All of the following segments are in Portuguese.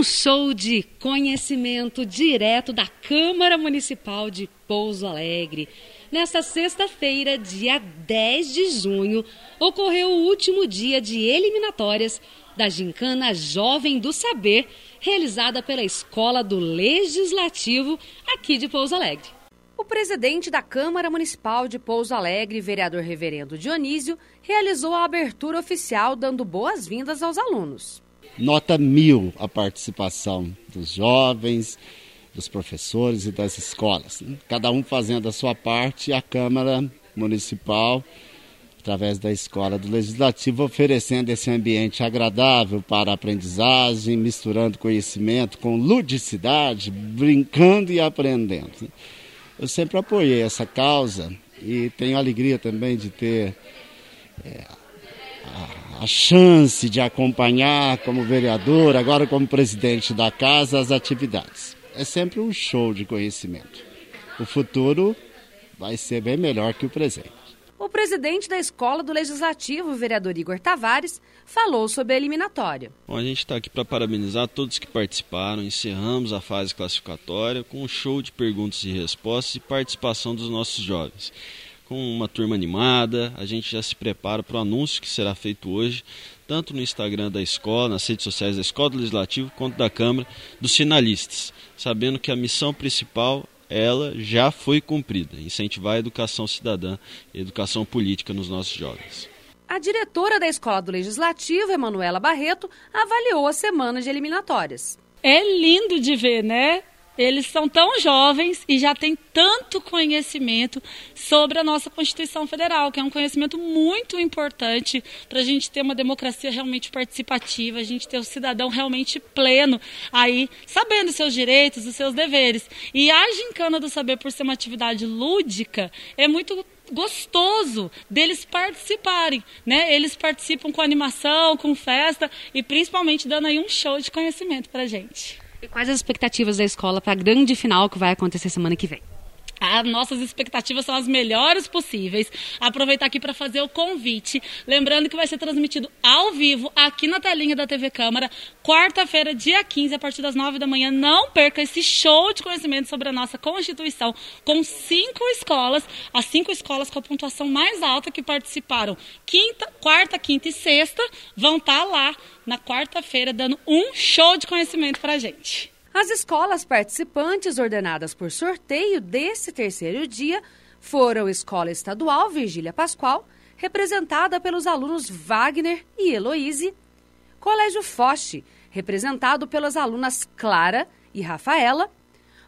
um show de conhecimento direto da Câmara Municipal de Pouso Alegre. Nesta sexta-feira, dia 10 de junho, ocorreu o último dia de eliminatórias da Gincana Jovem do Saber, realizada pela Escola do Legislativo aqui de Pouso Alegre. O presidente da Câmara Municipal de Pouso Alegre, vereador Reverendo Dionísio, realizou a abertura oficial dando boas-vindas aos alunos. Nota mil a participação dos jovens, dos professores e das escolas. Né? Cada um fazendo a sua parte, a Câmara Municipal, através da Escola do Legislativo, oferecendo esse ambiente agradável para aprendizagem, misturando conhecimento com ludicidade, brincando e aprendendo. Né? Eu sempre apoiei essa causa e tenho alegria também de ter é, a, a chance de acompanhar como vereador, agora como presidente da casa, as atividades é sempre um show de conhecimento. O futuro vai ser bem melhor que o presente. O presidente da Escola do Legislativo, o vereador Igor Tavares, falou sobre a eliminatória. Bom, a gente está aqui para parabenizar todos que participaram. Encerramos a fase classificatória com um show de perguntas e respostas e participação dos nossos jovens. Com uma turma animada, a gente já se prepara para o anúncio que será feito hoje tanto no Instagram da escola, nas redes sociais da Escola do Legislativo, quanto da Câmara, dos finalistas, sabendo que a missão principal ela já foi cumprida, incentivar a educação cidadã e educação política nos nossos jovens. A diretora da Escola do Legislativo, Emanuela Barreto, avaliou a semana de eliminatórias. É lindo de ver, né? Eles são tão jovens e já têm tanto conhecimento sobre a nossa Constituição Federal, que é um conhecimento muito importante para a gente ter uma democracia realmente participativa, a gente ter o um cidadão realmente pleno aí, sabendo seus direitos, os seus deveres. E a gincana do saber, por ser uma atividade lúdica, é muito gostoso deles participarem, né? Eles participam com animação, com festa e principalmente dando aí um show de conhecimento para gente. E quais as expectativas da escola para a grande final que vai acontecer semana que vem? As nossas expectativas são as melhores possíveis. Aproveitar aqui para fazer o convite. Lembrando que vai ser transmitido ao vivo aqui na telinha da TV Câmara, quarta-feira, dia 15, a partir das 9 da manhã. Não perca esse show de conhecimento sobre a nossa Constituição, com cinco escolas, as cinco escolas com a pontuação mais alta que participaram. Quinta, quarta, quinta e sexta vão estar tá lá na quarta-feira dando um show de conhecimento para a gente. As escolas participantes ordenadas por sorteio desse terceiro dia foram Escola Estadual Virgília Pascoal, representada pelos alunos Wagner e Heloíse, Colégio Foch, representado pelas alunas Clara e Rafaela,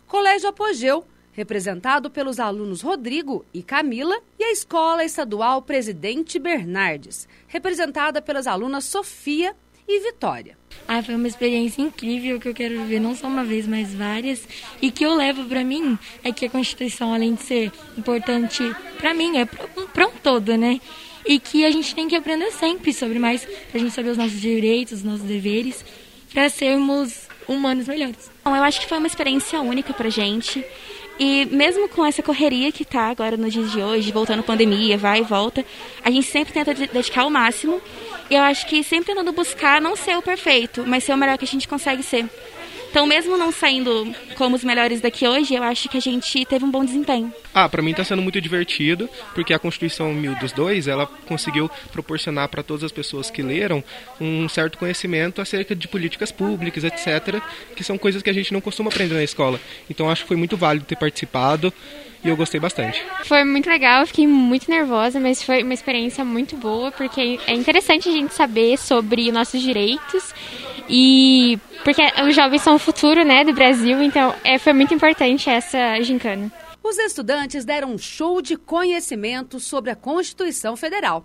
Colégio Apogeu, representado pelos alunos Rodrigo e Camila, e a Escola Estadual Presidente Bernardes, representada pelas alunas Sofia e Vitória. Ah, foi uma experiência incrível que eu quero viver não só uma vez, mas várias. E que eu levo para mim é que a Constituição, além de ser importante para mim, é para um todo, né? E que a gente tem que aprender sempre sobre mais, para a gente saber os nossos direitos, os nossos deveres, para sermos humanos melhores. Bom, eu acho que foi uma experiência única para gente. E mesmo com essa correria que está agora nos dias de hoje, voltando pandemia, vai e volta, a gente sempre tenta dedicar o máximo. E eu acho que sempre tentando buscar não ser o perfeito, mas ser o melhor que a gente consegue ser. Então, mesmo não saindo como os melhores daqui hoje, eu acho que a gente teve um bom desempenho. Ah, para mim está sendo muito divertido, porque a Constituição 1002, ela conseguiu proporcionar para todas as pessoas que leram um certo conhecimento acerca de políticas públicas, etc, que são coisas que a gente não costuma aprender na escola. Então, acho que foi muito válido ter participado e eu gostei bastante. Foi muito legal, eu fiquei muito nervosa, mas foi uma experiência muito boa, porque é interessante a gente saber sobre nossos direitos e porque os jovens são o futuro, né, do Brasil, então é, foi muito importante essa gincana. Os estudantes deram um show de conhecimento sobre a Constituição Federal.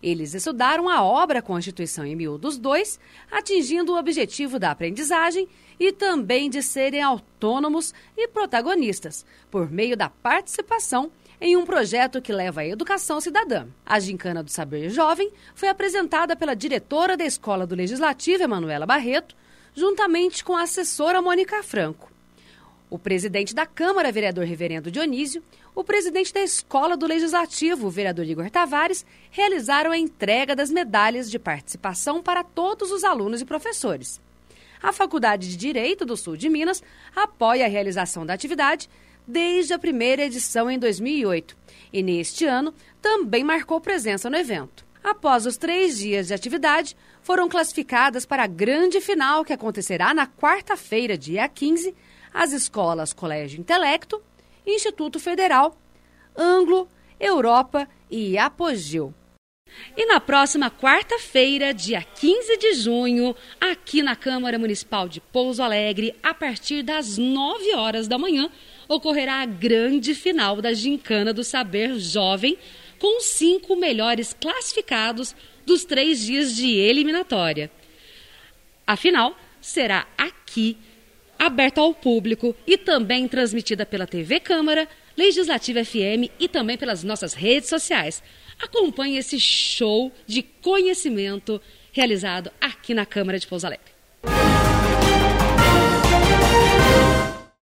Eles estudaram a obra Constituição em Miúdos 2, atingindo o objetivo da aprendizagem e também de serem autônomos e protagonistas, por meio da participação em um projeto que leva à educação cidadã. A Gincana do Saber Jovem foi apresentada pela diretora da Escola do Legislativo, Emanuela Barreto, juntamente com a assessora Mônica Franco. O presidente da Câmara, vereador Reverendo Dionísio, o presidente da Escola do Legislativo, vereador Igor Tavares, realizaram a entrega das medalhas de participação para todos os alunos e professores. A Faculdade de Direito do Sul de Minas apoia a realização da atividade desde a primeira edição em 2008 e, neste ano, também marcou presença no evento. Após os três dias de atividade, foram classificadas para a grande final que acontecerá na quarta-feira, dia 15, as escolas Colégio Intelecto, Instituto Federal, Anglo, Europa e Apogeu. E na próxima quarta-feira, dia 15 de junho, aqui na Câmara Municipal de Pouso Alegre, a partir das 9 horas da manhã, ocorrerá a grande final da Gincana do Saber Jovem, com os cinco melhores classificados dos três dias de eliminatória. A final será aqui, aberta ao público e também transmitida pela TV Câmara, Legislativa FM e também pelas nossas redes sociais. Acompanhe esse show de conhecimento realizado aqui na Câmara de Pouso Alegre.